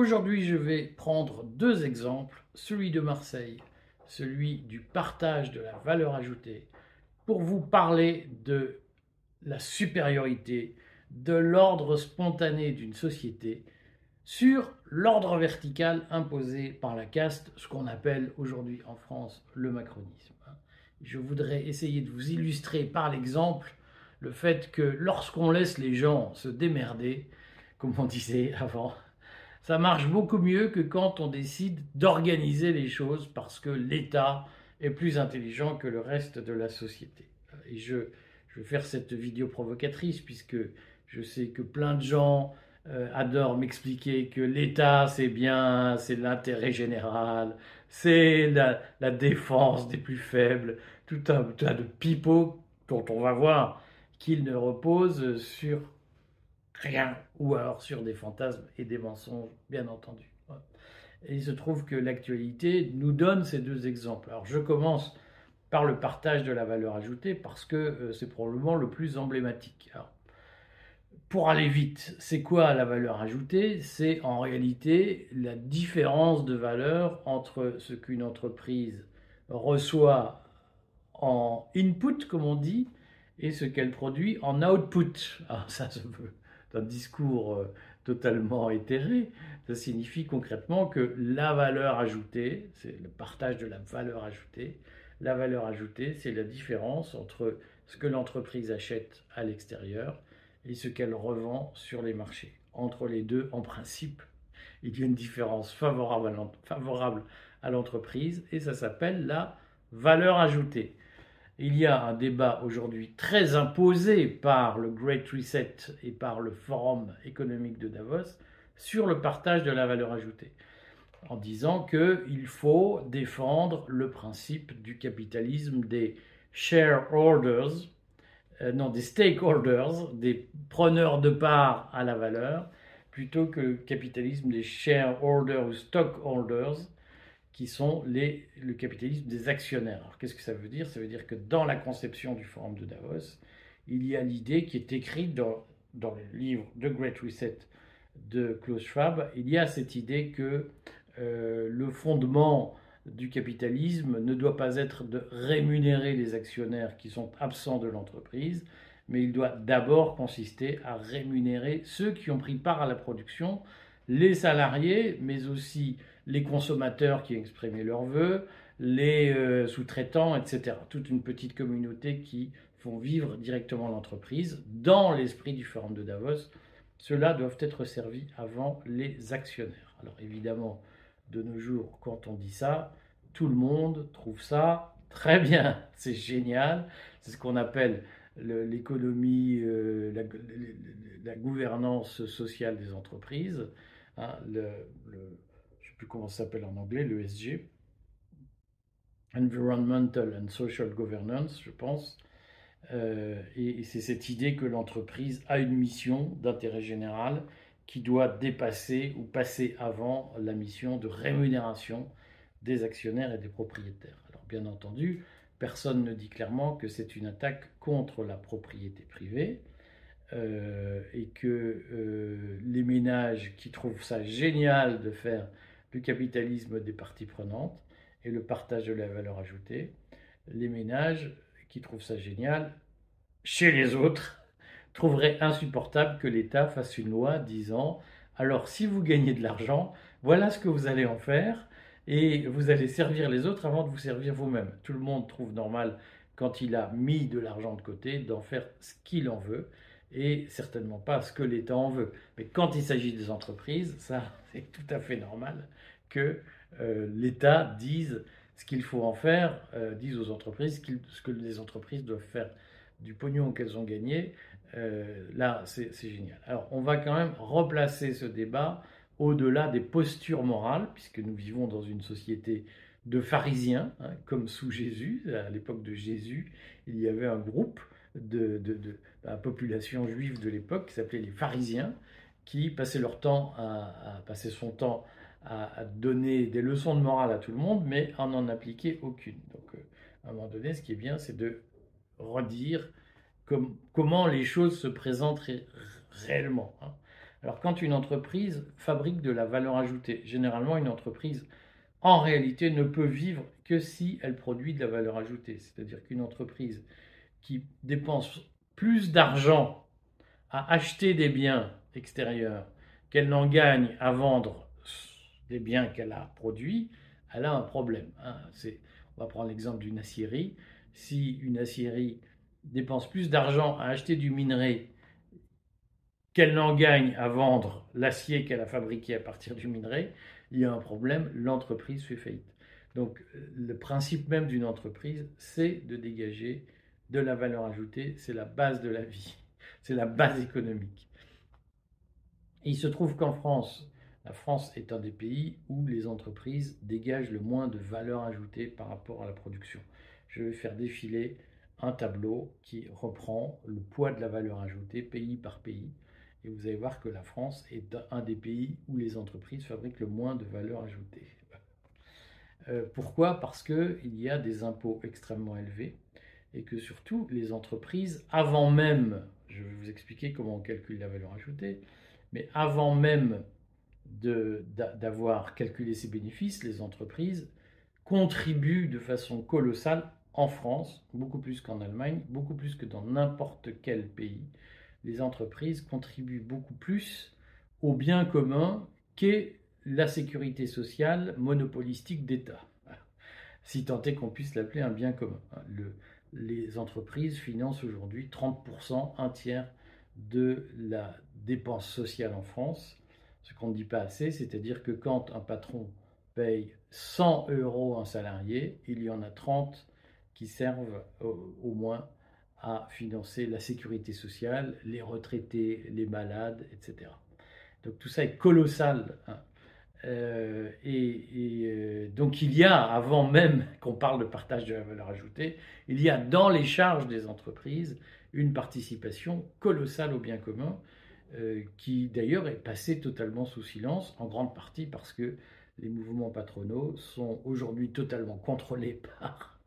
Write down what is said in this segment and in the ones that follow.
Aujourd'hui, je vais prendre deux exemples, celui de Marseille, celui du partage de la valeur ajoutée, pour vous parler de la supériorité, de l'ordre spontané d'une société sur l'ordre vertical imposé par la caste, ce qu'on appelle aujourd'hui en France le macronisme. Je voudrais essayer de vous illustrer par l'exemple le fait que lorsqu'on laisse les gens se démerder, comme on disait avant, ça marche beaucoup mieux que quand on décide d'organiser les choses parce que l'État est plus intelligent que le reste de la société. Et je, vais faire cette vidéo provocatrice puisque je sais que plein de gens euh, adorent m'expliquer que l'État c'est bien, c'est l'intérêt général, c'est la, la, défense des plus faibles, tout un tas de pipeaux dont on va voir qu'ils ne reposent sur rien, ou alors sur des fantasmes et des mensonges, bien entendu. Il se trouve que l'actualité nous donne ces deux exemples. Alors je commence par le partage de la valeur ajoutée parce que euh, c'est probablement le plus emblématique. pour aller vite, c'est quoi la valeur ajoutée? C'est en réalité la différence de valeur entre ce qu'une entreprise reçoit en input, comme on dit, et ce qu'elle produit en output. Alors ça se veut un discours euh, totalement éthéré, ça signifie concrètement que la valeur ajoutée, c'est le partage de la valeur ajoutée, la valeur ajoutée, c'est la différence entre ce que l'entreprise achète à l'extérieur et ce qu'elle revend sur les marchés. Entre les deux, en principe, il y a une différence favorable à l'entreprise et ça s'appelle la valeur ajoutée il y a un débat aujourd'hui très imposé par le Great Reset et par le Forum économique de Davos sur le partage de la valeur ajoutée, en disant qu'il faut défendre le principe du capitalisme des shareholders, euh, non des stakeholders, des preneurs de part à la valeur, plutôt que le capitalisme des shareholders ou stockholders, qui sont les, le capitalisme des actionnaires. Alors qu'est-ce que ça veut dire? Ça veut dire que dans la conception du Forum de Davos, il y a l'idée qui est écrite dans, dans le livre The Great Reset de Klaus Schwab, il y a cette idée que euh, le fondement du capitalisme ne doit pas être de rémunérer les actionnaires qui sont absents de l'entreprise, mais il doit d'abord consister à rémunérer ceux qui ont pris part à la production, les salariés, mais aussi les consommateurs qui exprimaient leurs vœux, les euh, sous-traitants, etc. Toute une petite communauté qui font vivre directement l'entreprise. Dans l'esprit du Forum de Davos, ceux-là doivent être servis avant les actionnaires. Alors évidemment, de nos jours, quand on dit ça, tout le monde trouve ça très bien, c'est génial, c'est ce qu'on appelle l'économie, euh, la, gouvernance sociale des entreprises. Hein, le, plus comment ça s'appelle en anglais, l'ESG, Environmental and Social Governance, je pense. Euh, et, c'est cette idée que l'entreprise a une mission d'intérêt général qui doit dépasser ou passer avant la mission de rémunération des actionnaires et des propriétaires. Alors bien entendu, personne ne dit clairement que c'est une attaque contre la propriété privée euh, et que euh, les ménages qui trouvent ça génial de faire du capitalisme des parties prenantes et le partage de la valeur ajoutée. Les ménages qui trouvent ça génial, chez les autres, trouveraient insupportable que l'État fasse une loi disant alors si vous gagnez de l'argent, voilà ce que vous allez en faire et vous allez servir les autres avant de vous servir vous-même. Tout le monde trouve normal quand il a mis de l'argent de côté d'en faire ce qu'il en veut et certainement pas ce que l'État en veut. Mais quand il s'agit des entreprises, ça c'est tout à fait normal que euh, l'État dise ce qu'il faut en faire, euh, dise aux entreprises ce, que les entreprises doivent faire du pognon qu'elles ont gagné. Euh, là, c'est génial. Alors, on va quand même replacer ce débat au-delà des postures morales, puisque nous vivons dans une société de pharisiens, hein, comme sous Jésus. À l'époque de Jésus, il y avait un groupe de, la population juive de l'époque qui s'appelait les pharisiens, qui passaient leur temps à passer son temps à, donner des leçons de morale à tout le monde, mais à n'en appliquer aucune. Donc, euh, à un moment donné, ce qui est bien, c'est de redire comment les choses se présentent réellement. Hein. Alors quand une entreprise fabrique de la valeur ajoutée, généralement une entreprise en réalité ne peut vivre que si elle produit de la valeur ajoutée. C'est-à-dire qu'une entreprise qui dépense plus d'argent à acheter des biens extérieurs qu'elle n'en gagne à vendre des biens qu'elle a produits, elle a un problème. Hein. on va prendre l'exemple d'une aciérie. Si une aciérie dépense plus d'argent à acheter du minerai qu'elle n'en gagne à vendre l'acier qu'elle a fabriqué à partir du minerai, il y a un problème, l'entreprise fait faillite. Donc le principe même d'une entreprise, c'est de dégager de la valeur ajoutée, c'est la base de la vie, c'est la base économique. il se trouve qu'en France, la France est un des pays où les entreprises dégagent le moins de valeur ajoutée par rapport à la production. Je vais faire défiler un tableau qui reprend le poids de la valeur ajoutée pays par pays. Et vous allez voir que la France est un des pays où les entreprises fabriquent le moins de valeur ajoutée. Euh, pourquoi? Parce qu'il y a des impôts extrêmement élevés et que surtout les entreprises, avant même, je vais vous expliquer comment on calcule la valeur ajoutée, mais avant même d'avoir calculé ces bénéfices, les entreprises contribuent de façon colossale en France, beaucoup plus qu'en Allemagne, beaucoup plus que dans n'importe quel pays. Les entreprises contribuent beaucoup plus au bien commun qu'est la sécurité sociale monopolistique d'État. Si tant est qu'on puisse l'appeler un bien commun. Les entreprises financent aujourd'hui 30%, un tiers de la dépense sociale en France ce qu'on ne dit pas assez, c'est-à-dire que quand un patron paye 100 euros un salarié, il y en a 30 qui servent au, moins à financer la sécurité sociale, les retraités, les malades, etc. Donc tout ça est colossal. Hein. Euh, et, euh, donc il y a, avant même qu'on parle de partage de la valeur ajoutée, il y a dans les charges des entreprises une participation colossale au bien commun euh, qui d'ailleurs est passé totalement sous silence, en grande partie parce que les mouvements patronaux sont aujourd'hui totalement contrôlés par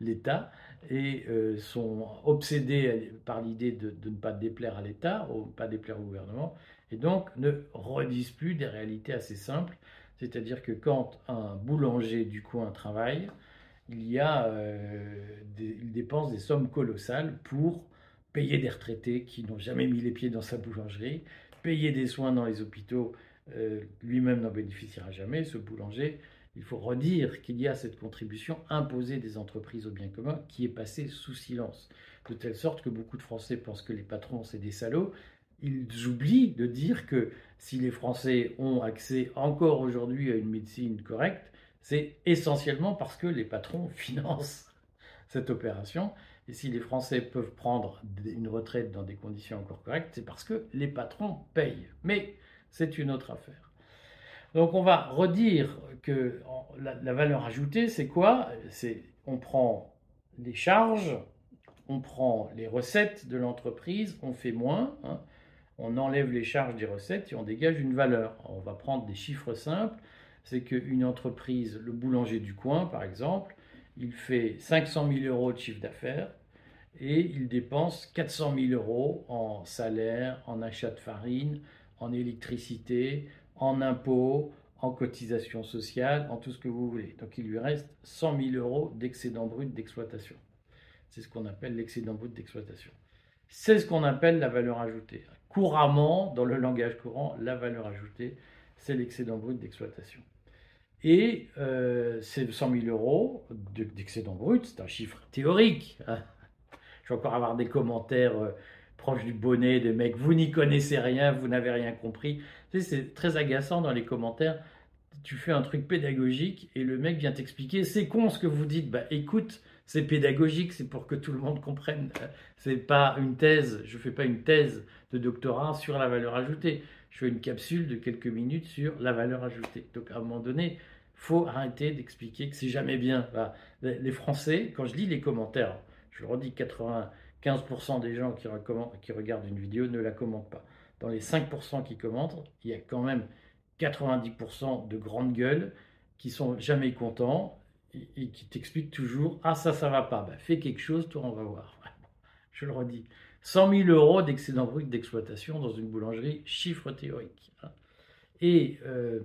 l'État et euh, sont obsédés par l'idée de, ne pas déplaire à l'État, ou pas déplaire au gouvernement, et donc ne redisent plus des réalités assez simples, c'est-à-dire que quand un boulanger du coin travaille, il y a, euh, il dépense des sommes colossales pour payer des retraités qui n'ont jamais mis les pieds dans sa boulangerie, payer des soins dans les hôpitaux, euh, lui-même n'en bénéficiera jamais, ce boulanger. Il faut redire qu'il y a cette contribution imposée des entreprises au bien commun qui est passée sous silence, de telle sorte que beaucoup de Français pensent que les patrons, c'est des salauds. Ils oublient de dire que si les Français ont accès encore aujourd'hui à une médecine correcte, c'est essentiellement parce que les patrons financent cette opération et si les Français peuvent prendre une retraite dans des conditions encore correctes, c'est parce que les patrons payent. Mais c'est une autre affaire. Donc on va redire que la, valeur ajoutée, c'est quoi? C'est on prend les charges, on prend les recettes de l'entreprise, on fait moins, hein. on enlève les charges des recettes et on dégage une valeur. On va prendre des chiffres simples. C'est qu'une entreprise, le boulanger du coin par exemple, il fait 500 000 euros de chiffre d'affaires et il dépense 400 000 euros en salaire, en achat de farine, en électricité, en impôts, en cotisation sociale, en tout ce que vous voulez. Donc il lui reste 100 000 euros d'excédent brut d'exploitation. C'est ce qu'on appelle l'excédent brut d'exploitation. C'est ce qu'on appelle la valeur ajoutée. Couramment, dans le langage courant, la valeur ajoutée, c'est l'excédent brut d'exploitation. Et euh, ces 100 000 euros d'excédent brut, c'est un chiffre théorique. Hein je vais encore avoir des commentaires euh, proche du bonnet, des mecs, vous n'y connaissez rien, vous n'avez rien compris. C'est très agaçant dans les commentaires. Tu fais un truc pédagogique et le mec vient t'expliquer, c'est con ce que vous dites. Bah écoute, c'est pédagogique, c'est pour que tout le monde comprenne. C'est pas une thèse, je fais pas une thèse de doctorat sur la valeur ajoutée. Je fais une capsule de quelques minutes sur la valeur ajoutée. Donc à un moment donné, faut arrêter d'expliquer que c'est jamais bien. Bah, les Français, quand je lis les commentaires, je leur dis 80 15% des gens qui, regardent une vidéo ne la commentent pas. Dans les 5% qui commentent, il y a quand même 90% de grandes gueules qui sont jamais contents et, qui t'expliquent toujours Ah, ça, ça va pas. Bah, fais quelque chose, toi, on va voir. Je le redis. 100 000 euros d'excédent brut d'exploitation dans une boulangerie, chiffre théorique. Hein. Et euh,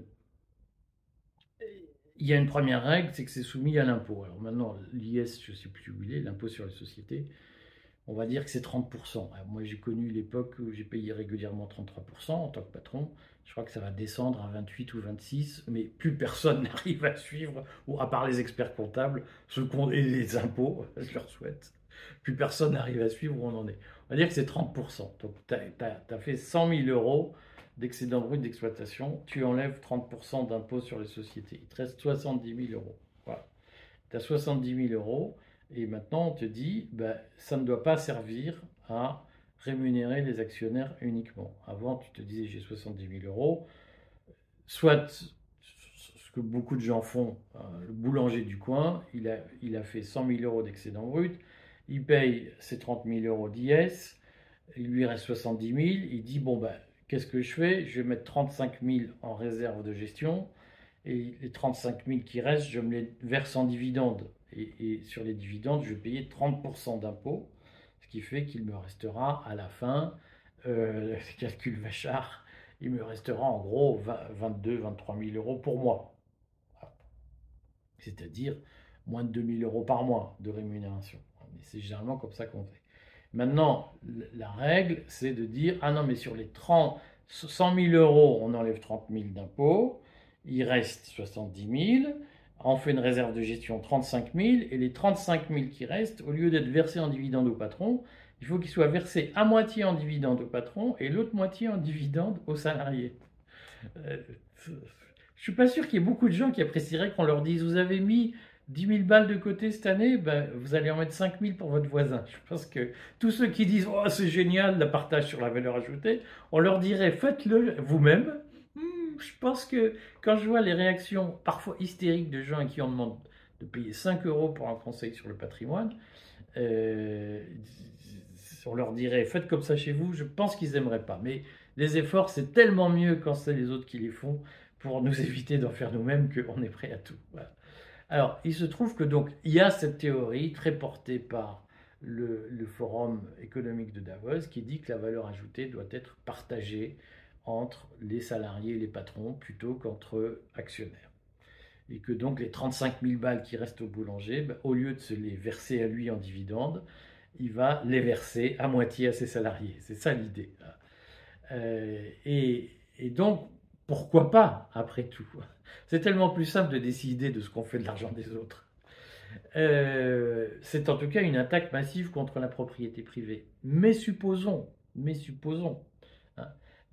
il y a une première règle, c'est que c'est soumis à l'impôt. Alors maintenant, l'IS, je ne sais plus où il est, l'impôt sur les sociétés, on va dire que c'est 30%. moi, j'ai connu l'époque où j'ai payé régulièrement 33% en tant que patron. Je crois que ça va descendre à 28 ou 26, mais plus personne n'arrive à suivre, ou à part les experts comptables, ceux qui ont les impôts, je leur souhaite. Plus personne n'arrive à suivre où on en est. On va dire que c'est 30%. Donc, tu as, fait 100 000 euros d'excédent brut d'exploitation, tu enlèves 30% d'impôt sur les sociétés. Il te reste 70 000 euros. Voilà. Tu as 70 000 euros et maintenant, on te dit, ben, ça ne doit pas servir à rémunérer les actionnaires uniquement. Avant, tu te disais, j'ai 70 000 euros. Soit ce que beaucoup de gens font, euh, le boulanger du coin, il a, il a fait 100 000 euros d'excédent brut, il paye ses 30 000 euros d'IS, il lui reste 70 000, il dit, bon, ben, qu'est-ce que je fais? Je vais mettre 35 000 en réserve de gestion, et les 35 000 qui restent, je me les verse en dividendes et, sur les dividendes, je vais payer 30% d'impôt, ce qui fait qu'il me restera à la fin, euh, calcul vachard, il me restera en gros 22 23 000 euros pour moi. C'est-à-dire moins de 2 000 euros par mois de rémunération. C'est généralement comme ça qu'on fait. Maintenant, la règle, c'est de dire, ah non, mais sur les 30, 100 000 euros, on enlève 30 000 d'impôts, il reste 70 000, on fait une réserve de gestion 35 000 et les 35 000 qui restent, au lieu d'être versés en dividende au patron, il faut qu'ils soient versés à moitié en dividende au patron et l'autre moitié en dividende aux salariés. Euh, je suis pas sûr qu'il y ait beaucoup de gens qui apprécieraient qu'on leur dise vous avez mis 10 000 balles de côté cette année, ben, vous allez en mettre 5 000 pour votre voisin. Je pense que tous ceux qui disent oh, c'est génial le partage sur la valeur ajoutée, on leur dirait faites-le vous-même je pense que quand je vois les réactions parfois hystériques de gens qui en demandent de payer 5 euros pour un conseil sur le patrimoine, euh, on leur dirait faites comme ça chez vous, je pense qu'ils n'aimeraient pas. Mais les efforts, c'est tellement mieux quand c'est les autres qui les font pour nous éviter d'en faire nous-mêmes qu'on est prêt à tout. Alors, il se trouve que donc il y a cette théorie très portée par le, Forum économique de Davos qui dit que la valeur ajoutée doit être partagée entre les salariés et les patrons plutôt qu'entre actionnaires. Et que donc les 35 000 balles qui restent au boulanger, ben, au lieu de se les verser à lui en dividende, il va les verser à moitié à ses salariés. C'est ça l'idée. Euh, et, donc, pourquoi pas, après tout? C'est tellement plus simple de décider de ce qu'on fait de l'argent des autres. Euh, c'est en tout cas une attaque massive contre la propriété privée. Mais supposons, mais supposons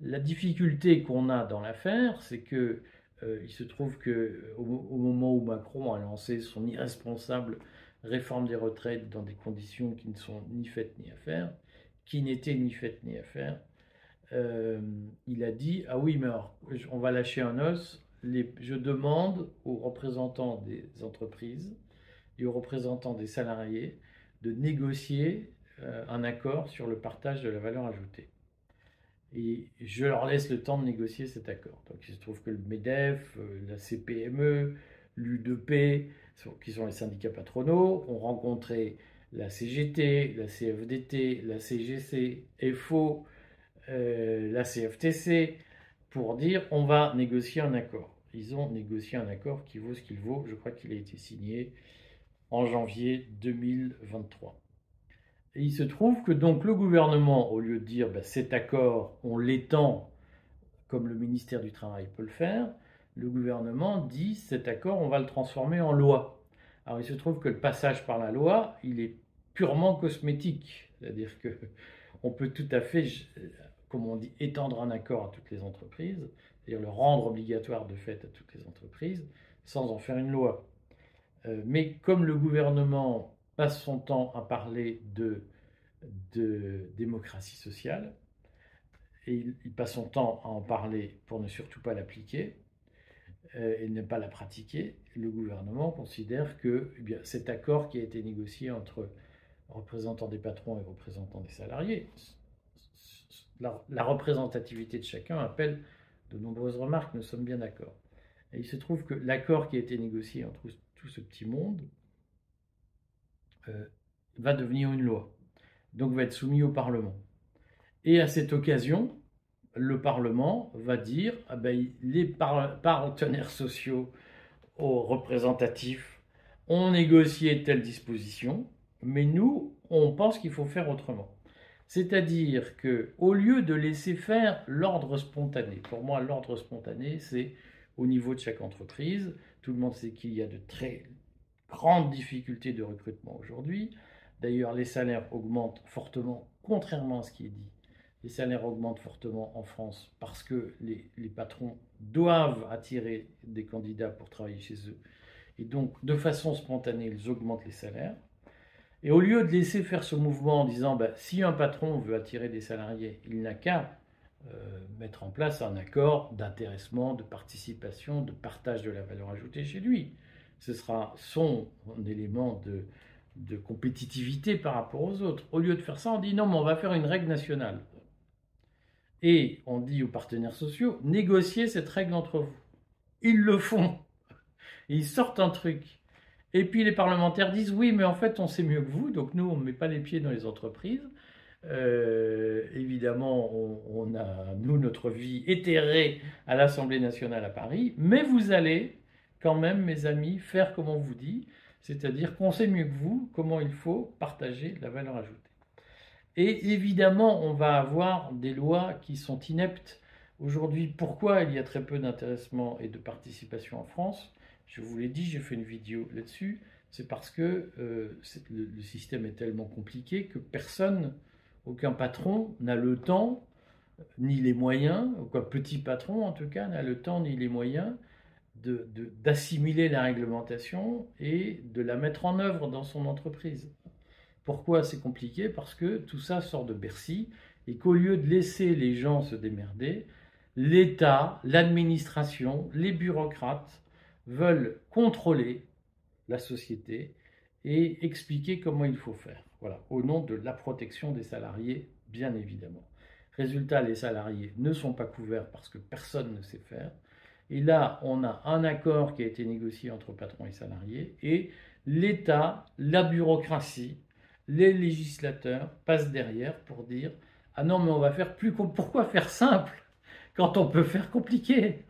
la difficulté qu'on a dans l'affaire, c'est que euh, il se trouve que au, moment où Macron a lancé son irresponsable réforme des retraites dans des conditions qui ne sont ni faites ni à faire, qui n'étaient ni faites ni à faire, euh, il a dit ah oui mais on va lâcher un os. je demande aux représentants des entreprises et aux représentants des salariés de négocier euh, un accord sur le partage de la valeur ajoutée et je leur laisse le temps de négocier cet accord. Donc il se trouve que le MEDEF, euh, la CPME, l'U2P, qui sont les syndicats patronaux, ont rencontré la CGT, la CFDT, la CGC, FO, euh, la CFTC, pour dire on va négocier un accord. Ils ont négocié un accord qui vaut ce qu'il vaut. Je crois qu'il a été signé en janvier 2023. Et il se trouve que donc le gouvernement, au lieu de dire ben, cet accord, on l'étend comme le ministère du Travail peut le faire, le gouvernement dit cet accord, on va le transformer en loi. Alors il se trouve que le passage par la loi, il est purement cosmétique, c'est-à-dire que on peut tout à fait, comme on dit, étendre un accord à toutes les entreprises, c'est-à-dire le rendre obligatoire de fait à toutes les entreprises, sans en faire une loi. Euh, mais comme le gouvernement passe son temps à parler de, démocratie sociale, et il, passe son temps à en parler pour ne surtout pas l'appliquer euh, et ne pas la pratiquer, le gouvernement considère que eh bien, cet accord qui a été négocié entre représentants des patrons et représentants des salariés, la, représentativité de chacun appelle de nombreuses remarques, nous sommes bien d'accord. Il se trouve que l'accord qui a été négocié entre tout ce petit monde, euh, va devenir une loi. donc va être soumis au Parlement. Et à cette occasion, le Parlement va dire ah ben, les partenaires sociaux représentatifs ont négocié telle disposition, mais nous, on pense qu'il faut faire autrement. C'est-à-dire que au lieu de laisser faire l'ordre spontané, pour moi l'ordre spontané c'est au niveau de chaque entreprise, tout le monde sait qu'il y a de très grandes difficultés de recrutement aujourd'hui. D'ailleurs, les salaires augmentent fortement, contrairement à ce qui est dit. Les salaires augmentent fortement en France parce que les, patrons doivent attirer des candidats pour travailler chez eux. Et donc, de façon spontanée, ils augmentent les salaires. Et au lieu de laisser faire ce mouvement en disant, bah, si un patron veut attirer des salariés, il n'a qu'à euh, mettre en place un accord d'intéressement, de participation, de partage de la valeur ajoutée chez lui. Ce sera son élément de, compétitivité par rapport aux autres. Au lieu de faire ça, on dit non, mais on va faire une règle nationale. Et on dit aux partenaires sociaux, négociez cette règle entre vous. Ils le font. Ils sortent un truc. Et puis les parlementaires disent oui, mais en fait on sait mieux que vous, donc nous on ne met pas les pieds dans les entreprises. Euh, évidemment, on, a, nous, notre vie éthérée à l'Assemblée nationale à Paris, mais vous allez quand même, mes amis, faire comme on vous dit, c'est-à-dire qu'on sait mieux que vous comment il faut partager la valeur ajoutée. Et évidemment, on va avoir des lois qui sont ineptes. Aujourd'hui, pourquoi il y a très peu d'intéressement et de participation en France? Je vous l'ai dit, j'ai fait une vidéo là-dessus. C'est parce que euh, le, système est tellement compliqué que personne, aucun patron n'a le temps ni les moyens, quoi petit patron en tout cas, n'a le temps ni les moyens d'assimiler la réglementation et de la mettre en œuvre dans son entreprise. Pourquoi c'est compliqué? Parce que tout ça sort de Bercy et qu'au lieu de laisser les gens se démerder, l'État, l'administration, les bureaucrates veulent contrôler la société et expliquer comment il faut faire. Voilà, au nom de la protection des salariés, bien évidemment. Résultat, les salariés ne sont pas couverts parce que personne ne sait faire. Et là, on a un accord qui a été négocié entre patrons et salariés, et l'État, la bureaucratie, les législateurs passent derrière pour dire Ah non, mais on va faire plus. Pourquoi faire simple quand on peut faire compliqué?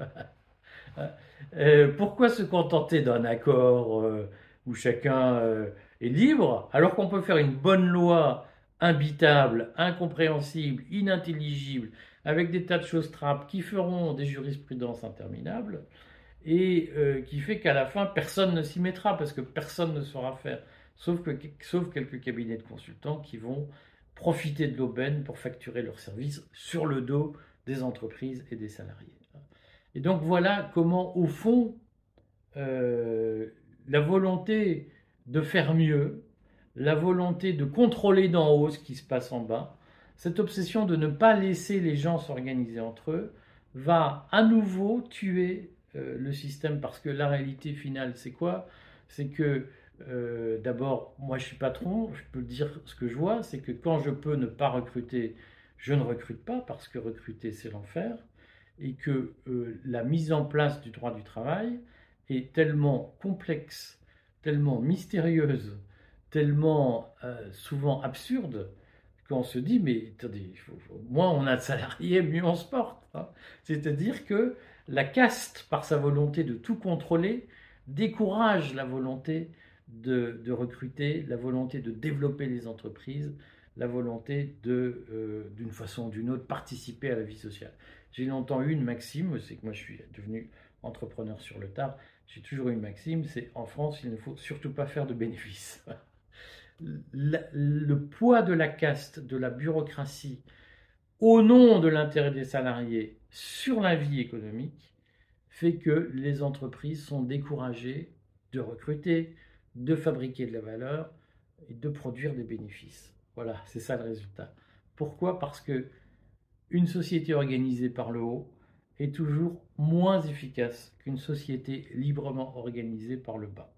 Euh, pourquoi se contenter d'un accord euh, où chacun euh, est libre, alors qu'on peut faire une bonne loi imbitable, incompréhensible, inintelligible, avec des tas de choses trappes qui feront des jurisprudences interminables, et qui fait qu'à la fin, personne ne s'y mettra, parce que personne ne saura faire, sauf, que, sauf quelques cabinets de consultants qui vont profiter de l'aubaine pour facturer leurs services sur le dos des entreprises et des salariés. Et donc voilà comment, au fond, euh, la volonté de faire mieux, la volonté de contrôler d'en haut ce qui se passe en bas, cette obsession de ne pas laisser les gens s'organiser entre eux, va à nouveau tuer euh, le système parce que la réalité finale, c'est quoi? C'est que euh, d'abord, moi je suis patron, je peux dire ce que je vois, c'est que quand je peux ne pas recruter, je ne recrute pas parce que recruter c'est l'enfer et que euh, la mise en place du droit du travail est tellement complexe, tellement mystérieuse, tellement souvent absurde, qu'on se dit, mais attendez, moins on a de salariés, mieux on se porte. Hein. C'est-à-dire que la caste, par sa volonté de tout contrôler, décourage la volonté de, recruter, la volonté de développer les entreprises, la volonté de, euh, d'une façon ou d'une autre, participer à la vie sociale. J'ai longtemps eu une maxime, c'est que moi je suis devenu entrepreneur sur le tard, j'ai toujours eu une maxime, c'est en France, il ne faut surtout pas faire de bénéfices. le poids de la caste, de la bureaucratie, au nom de l'intérêt des salariés sur la vie économique, fait que les entreprises sont découragées de recruter, de fabriquer de la valeur et de produire des bénéfices. Voilà, c'est ça le résultat. Pourquoi? Parce que une société organisée par le haut est toujours moins efficace qu'une société librement organisée par le bas.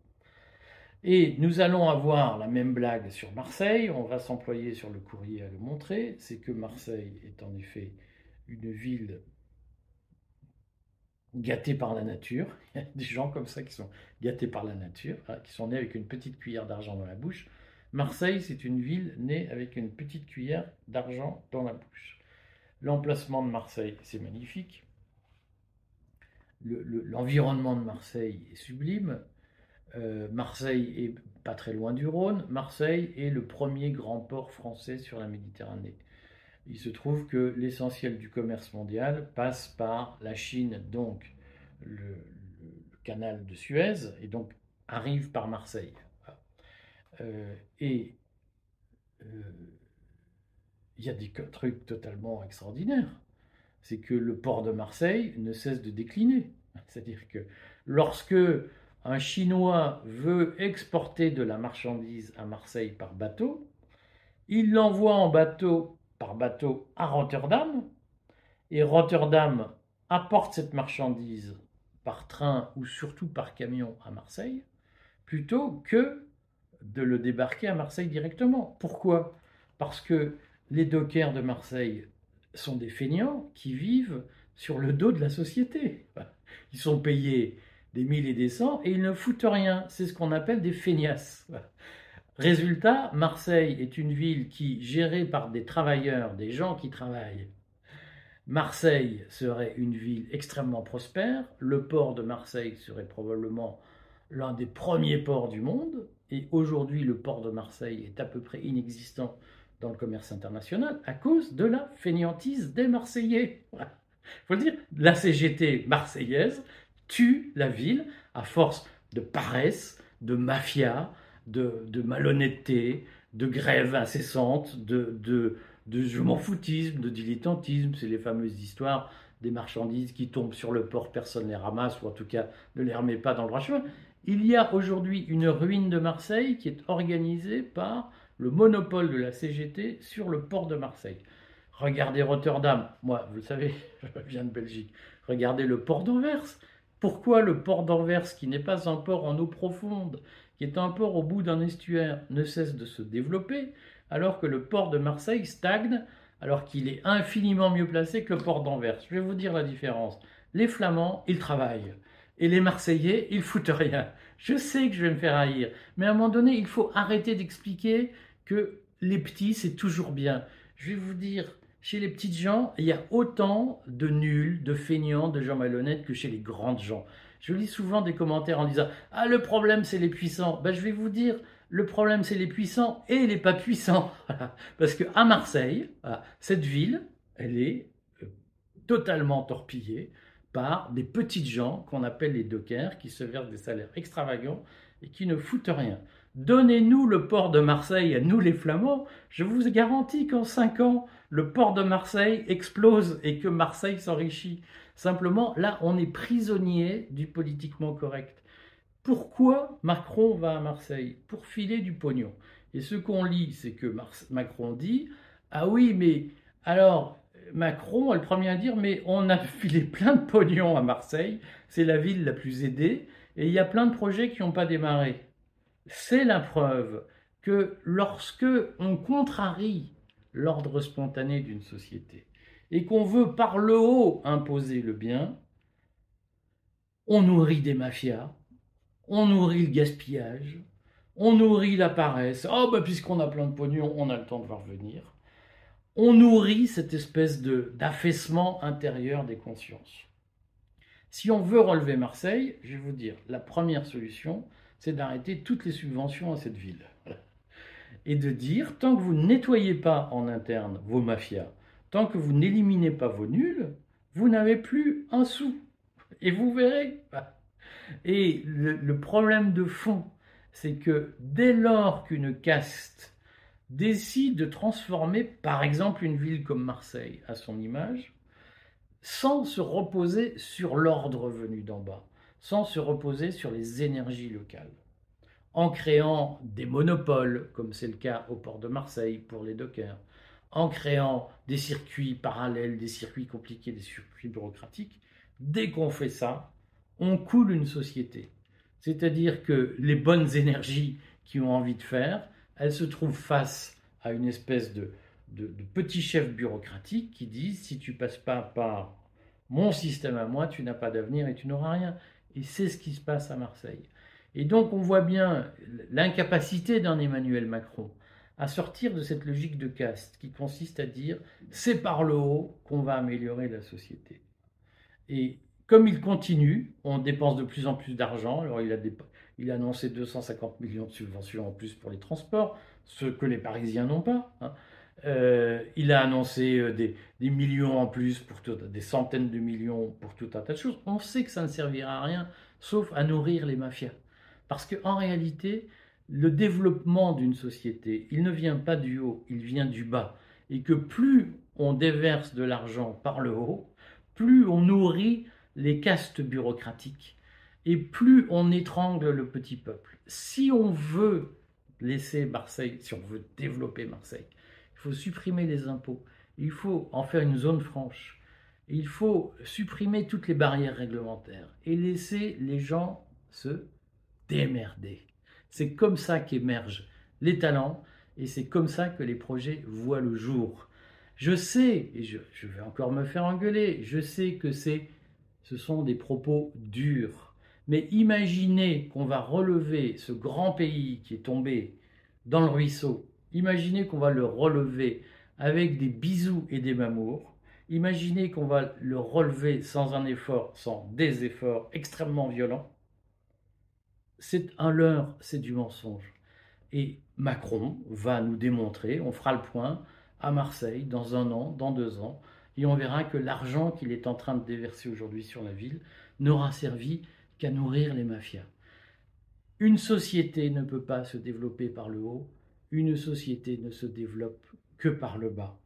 Et nous allons avoir la même blague sur Marseille, on va s'employer sur le courrier à le montrer, c'est que Marseille est en effet une ville gâtée par la nature. Il y a des gens comme ça qui sont gâtés par la nature, hein, qui sont nés avec une petite cuillère d'argent dans la bouche. Marseille, c'est une ville née avec une petite cuillère d'argent dans la bouche. L'emplacement de Marseille, c'est magnifique. L'environnement de Marseille est sublime. Euh, Marseille est pas très loin du Rhône. Marseille est le premier grand port français sur la Méditerranée. Il se trouve que l'essentiel du commerce mondial passe par la Chine, donc le, canal de Suez, et donc arrive par Marseille. Euh, et euh, il y a des trucs totalement extraordinaires. C'est que le port de Marseille ne cesse de décliner. C'est-à-dire que lorsque un Chinois veut exporter de la marchandise à Marseille par bateau, il l'envoie en bateau par bateau à Rotterdam, et Rotterdam apporte cette marchandise par train ou surtout par camion à Marseille, plutôt que de le débarquer à Marseille directement. Pourquoi? Parce que les dockers de Marseille sont des feignants qui vivent sur le dos de la société. Ils sont payés des mille et des cents, et ils ne foutent rien. C'est ce qu'on appelle des feignasses. Résultat, Marseille est une ville qui, gérée par des travailleurs, des gens qui travaillent, Marseille serait une ville extrêmement prospère, le port de Marseille serait probablement l'un des premiers ports du monde, et aujourd'hui le port de Marseille est à peu près inexistant dans le commerce international à cause de la fainéantise des Marseillais. Il faut le dire, la CGT marseillaise tue la ville à force de paresse, de mafia, de, malhonnêteté, de grève incessante, de, de, de je m'en foutisme, de dilettantisme. C'est les fameuses histoires des marchandises qui tombent sur le port, personne ne les ramasse, ou en tout cas ne les remet pas dans le droit chemin. Il y a aujourd'hui une ruine de Marseille qui est organisée par le monopole de la CGT sur le port de Marseille. Regardez Rotterdam, moi, vous le savez, je viens de Belgique. Regardez le port d'Anvers. Pourquoi le port d'Anvers, qui n'est pas un port en eau profonde, qui est un port au bout d'un estuaire, ne cesse de se développer, alors que le port de Marseille stagne, alors qu'il est infiniment mieux placé que le port d'Anvers? Je vais vous dire la différence. Les Flamands, ils travaillent. Et les Marseillais, ils foutent rien. Je sais que je vais me faire haïr, mais à un moment donné, il faut arrêter d'expliquer que les petits, c'est toujours bien. Je vais vous dire, chez les petites gens, il y a autant de nuls, de feignants, de gens malhonnêtes que chez les grandes gens. Je lis souvent des commentaires en disant Ah, le problème, c'est les puissants. Ben, je vais vous dire le problème, c'est les puissants et les pas puissants. Parce qu'à Marseille, cette ville, elle est euh, totalement torpillée par des petites gens qu'on appelle les dockers, qui se versent des salaires extravagants et qui ne foutent rien. Donnez-nous le port de Marseille à nous les Flamands, je vous garantis qu'en cinq ans, le port de Marseille explose et que Marseille s'enrichit. Simplement, là, on est prisonnier du politiquement correct. Pourquoi Macron va à Marseille? Pour filer du pognon. Et ce qu'on lit, c'est que Macron dit Ah oui, mais alors, Macron est le premier à dire Mais on a filé plein de pognon à Marseille, c'est la ville la plus aidée, et il y a plein de projets qui n'ont pas démarré c'est la preuve que lorsque on contrarie l'ordre spontané d'une société et qu'on veut par le haut imposer le bien, on nourrit des mafias, on nourrit le gaspillage, on nourrit la paresse. Oh, bah, puisqu'on a plein de pognon, on a le temps de voir venir. On nourrit cette espèce d'affaissement intérieur des consciences. Si on veut relever Marseille, je vais vous dire, la première solution, c'est d'arrêter toutes les subventions à cette ville. Et de dire, tant que vous ne nettoyez pas en interne vos mafias, tant que vous n'éliminez pas vos nuls, vous n'avez plus un sou. Et vous verrez. Et le, problème de fond, c'est que dès lors qu'une caste décide de transformer, par exemple, une ville comme Marseille à son image, sans se reposer sur l'ordre venu d'en bas, sans se reposer sur les énergies locales, en créant des monopoles, comme c'est le cas au port de Marseille pour les dockers, en créant des circuits parallèles, des circuits compliqués, des circuits bureaucratiques. Dès qu'on fait ça, on coule une société. C'est-à-dire que les bonnes énergies qui ont envie de faire, elles se trouvent face à une espèce de, de, de petits chefs bureaucratiques qui disent si tu passes pas par mon système à moi, tu n'as pas d'avenir et tu n'auras rien. Et c'est ce qui se passe à Marseille. Et donc on voit bien l'incapacité d'un Emmanuel Macron à sortir de cette logique de caste qui consiste à dire c'est par le haut qu'on va améliorer la société. Et comme il continue, on dépense de plus en plus d'argent. Alors il a, il a annoncé 250 millions de subventions en plus pour les transports, ce que les Parisiens n'ont pas. Hein. Euh, il a annoncé euh, des, millions en plus, pour des centaines de millions pour tout un tas de choses. On sait que ça ne servira à rien, sauf à nourrir les mafias. Parce qu'en réalité, le développement d'une société, il ne vient pas du haut, il vient du bas. Et que plus on déverse de l'argent par le haut, plus on nourrit les castes bureaucratiques et plus on étrangle le petit peuple. Si on veut laisser Marseille, si on veut développer Marseille, il faut supprimer les impôts, il faut en faire une zone franche, il faut supprimer toutes les barrières réglementaires et laisser les gens se démerder. C'est comme ça qu'émergent les talents et c'est comme ça que les projets voient le jour. Je sais, et je, vais encore me faire engueuler, je sais que c'est, ce sont des propos durs. Mais imaginez qu'on va relever ce grand pays qui est tombé dans le ruisseau. Imaginez qu'on va le relever avec des bisous et des mamours. Imaginez qu'on va le relever sans un effort, sans des efforts extrêmement violents. C'est un leurre, c'est du mensonge. Et Macron va nous démontrer, on fera le point à Marseille dans un an, dans deux ans, et on verra que l'argent qu'il est en train de déverser aujourd'hui sur la ville n'aura servi qu'à nourrir les mafias. Une société ne peut pas se développer par le haut, une société ne se développe que par le bas.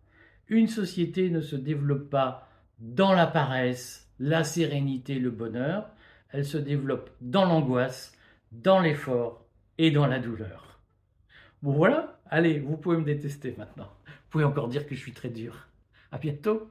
Une société ne se développe pas dans la paresse, la sérénité, le bonheur, elle se développe dans l'angoisse, dans l'effort et dans la douleur. Bon voilà, allez, vous pouvez me détester maintenant. Vous pouvez encore dire que je suis très dur. À bientôt.